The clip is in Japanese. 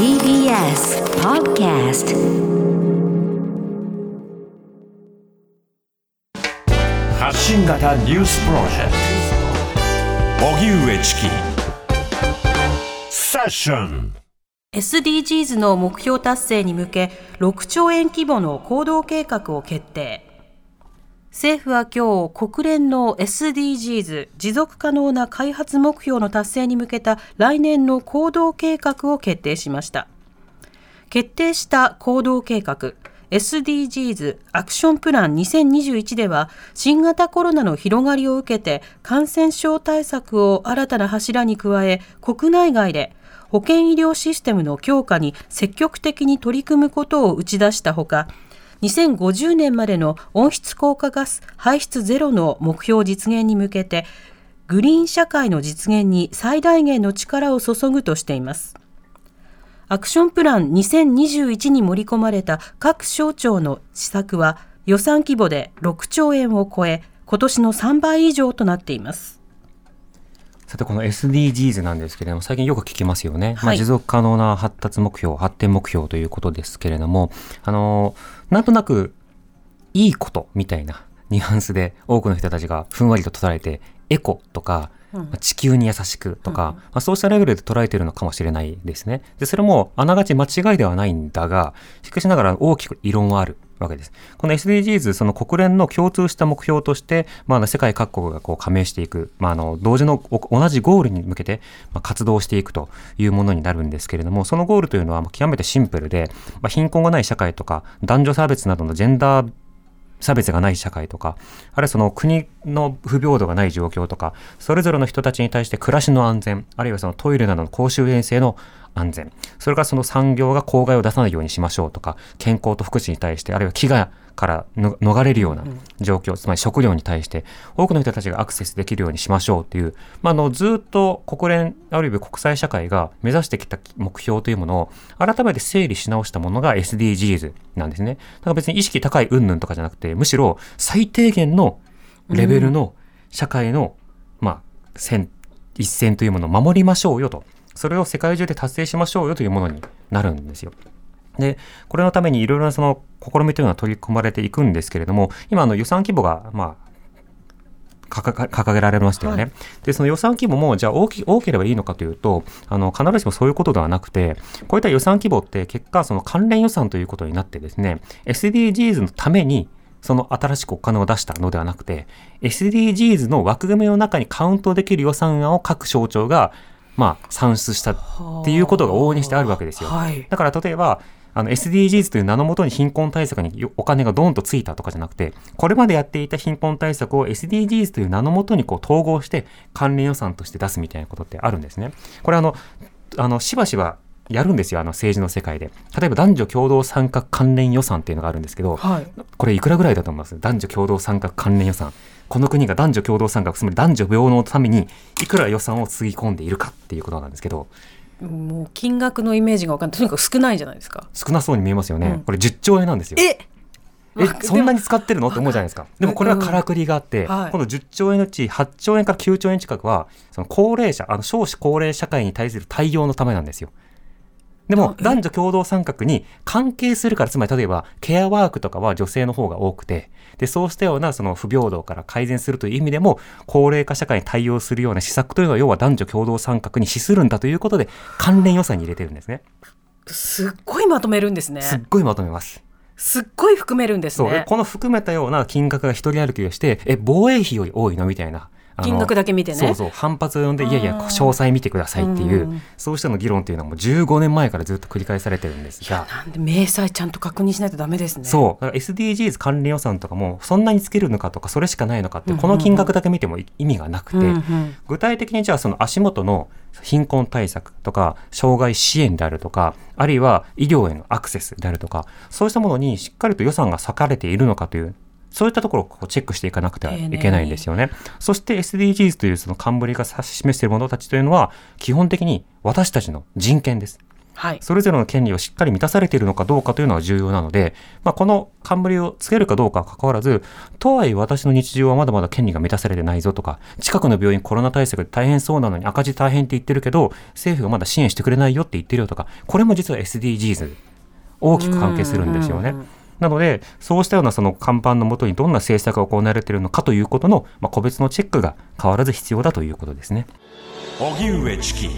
TBS Podcast 発信型ニュースプロジェクト。荻上チキ。セッション。SDGs の目標達成に向け6兆円規模の行動計画を決定政府は今日国連の SDGs 持続可能な開発目標の達成に向けた来年の行動計画を決定しました。決定した行動計画 SDGs アクションプラン2021では新型コロナの広がりを受けて感染症対策を新たな柱に加え国内外で保健医療システムの強化に積極的に取り組むことを打ち出したほか2050年までの温室効果ガス排出ゼロの目標実現に向けてグリーン社会の実現に最大限の力を注ぐとしています。アクションプラン2021に盛り込まれた各省庁の施策は予算規模で6兆円を超え今年の3倍以上となっています。さて、この SDGs なんですけれども、最近よく聞きますよね。はいまあ、持続可能な発達目標、発展目標ということですけれども、あのーなんとなく、いいことみたいなニュアンスで多くの人たちがふんわりと捉えて、エコとか、まあ地球に優しくとか、まあ、そうしたレベルで捉えているのかもしれないですね。で、それもあながち間違いではないんだが、しかしながら大きく異論はあるわけです。この SDGs、その国連の共通した目標として、まあ世界各国がこう加盟していく、まあ、あの、同時のお同じゴールに向けて、まあ、活動していくというものになるんですけれども、そのゴールというのはまあ極めてシンプルで、まあ、貧困がない社会とか、男女差別などのジェンダー差別がない社会とか、あるいはその国の不平等がない状況とか、それぞれの人たちに対して暮らしの安全、あるいはそのトイレなどの公衆衛生の安全、それからその産業が公害を出さないようにしましょうとか、健康と福祉に対して、あるいは飢餓からの逃れるような状況、つまり食料に対して、多くの人たちがアクセスできるようにしましょうという、まあ、あの、ずっと国連、あるいは国際社会が目指してきた目標というものを、改めて整理し直したものが SDGs なんですね。だから別に意識高い云々とかじゃなくて、むしろ最低限のレベルの社会の、まあ、線、一線というものを守りましょうよと。それを世界中で達成しましょうよというものになるんですよ。で、これのためにいろいろなその試みというのは取り込まれていくんですけれども、今あの予算規模が、まあ、掲げられましたよね。はで、その予算規模も、じゃあ大き多ければいいのかというと、あの、必ずしもそういうことではなくて、こういった予算規模って結果、その関連予算ということになってですね、SDGs のために、その新しくお金を出したのではなくて、SDGs の枠組みの中にカウントできる予算案を各省庁が、まあ、算出したっていうことが往々にしてあるわけですよ。はいだから例えば、あの SDGs という名のもとに貧困対策にお金がドーンとついたとかじゃなくて、これまでやっていた貧困対策を SDGs という名のもとにこう統合して関連予算として出すみたいなことってあるんですね。これあの、あの、しばしばやるんですよ、あの政治の世界で。例えば男女共同参画関連予算っていうのがあるんですけど、はいこれいくらぐらいだと思います？男女共同参画関連予算。この国が男女共同参画、つまり男女平等のためにいくら予算をつぎ込んでいるかっていうことなんですけど、もう金額のイメージがわかんないとにかく少ないじゃないですか少なそうに見えますよね。うんこれ10兆円なんですよ。ええ、そんなに使ってるの？って思うじゃないですか。でもこれはからくりがあって、うんはいこの10兆円のうち8兆円から9兆円近くは、その高齢者、あの少子高齢社会に対する対応のためなんですよ。でも男女共同参画に関係するから、つまり例えば、ケアワークとかは女性の方が多くて、で、そうしたようなその不平等から改善するという意味でも、高齢化社会に対応するような施策というのは、要は男女共同参画に資するんだということで、関連予算に入れてるんですね。すっごいまとめるんですねすっごいまとめます。すっごい含めるんですねこの含めたような金額が一人歩きをして、え、防衛費より多いの？みたいな。金額だけ見てね。そうそう、反発を呼んで、いやいや、詳細見てくださいっていう、うんそうしたの議論っていうのはもう15年前からずっと繰り返されてるんです。が、なんで明細ちゃんと確認しないとダメですね。そう、だから SDGs 関連予算とかも、そんなにつけるのかとか、それしかないのかって、この金額だけ見ても意味がなくて、うんうん。具体的にじゃあその足元の貧困対策とか、障害支援であるとか、あるいは医療へのアクセスであるとか、そうしたものにしっかりと予算が割かれているのかという、そういったところをこうチェックしていかなくてはいけないんですよね。そして SDGs というその冠が指し示しているものたちというのは、基本的に私たちの人権です。はいそれぞれの権利をしっかり満たされているのかどうかというのは重要なので、まあ、この冠をつけるかどうかは関わらず、とはいえ私の日常はまだまだ権利が満たされてないぞとか、近くの病院コロナ対策で大変そうなのに赤字大変って言ってるけど、政府がまだ支援してくれないよって言ってるよとか、これも実は SDGs 大きく関係するんですよね。なので、そうしたようなその看板のもとにどんな政策が行われているのかということの、まあ、個別のチェックが変わらず必要だということですね。荻上チキ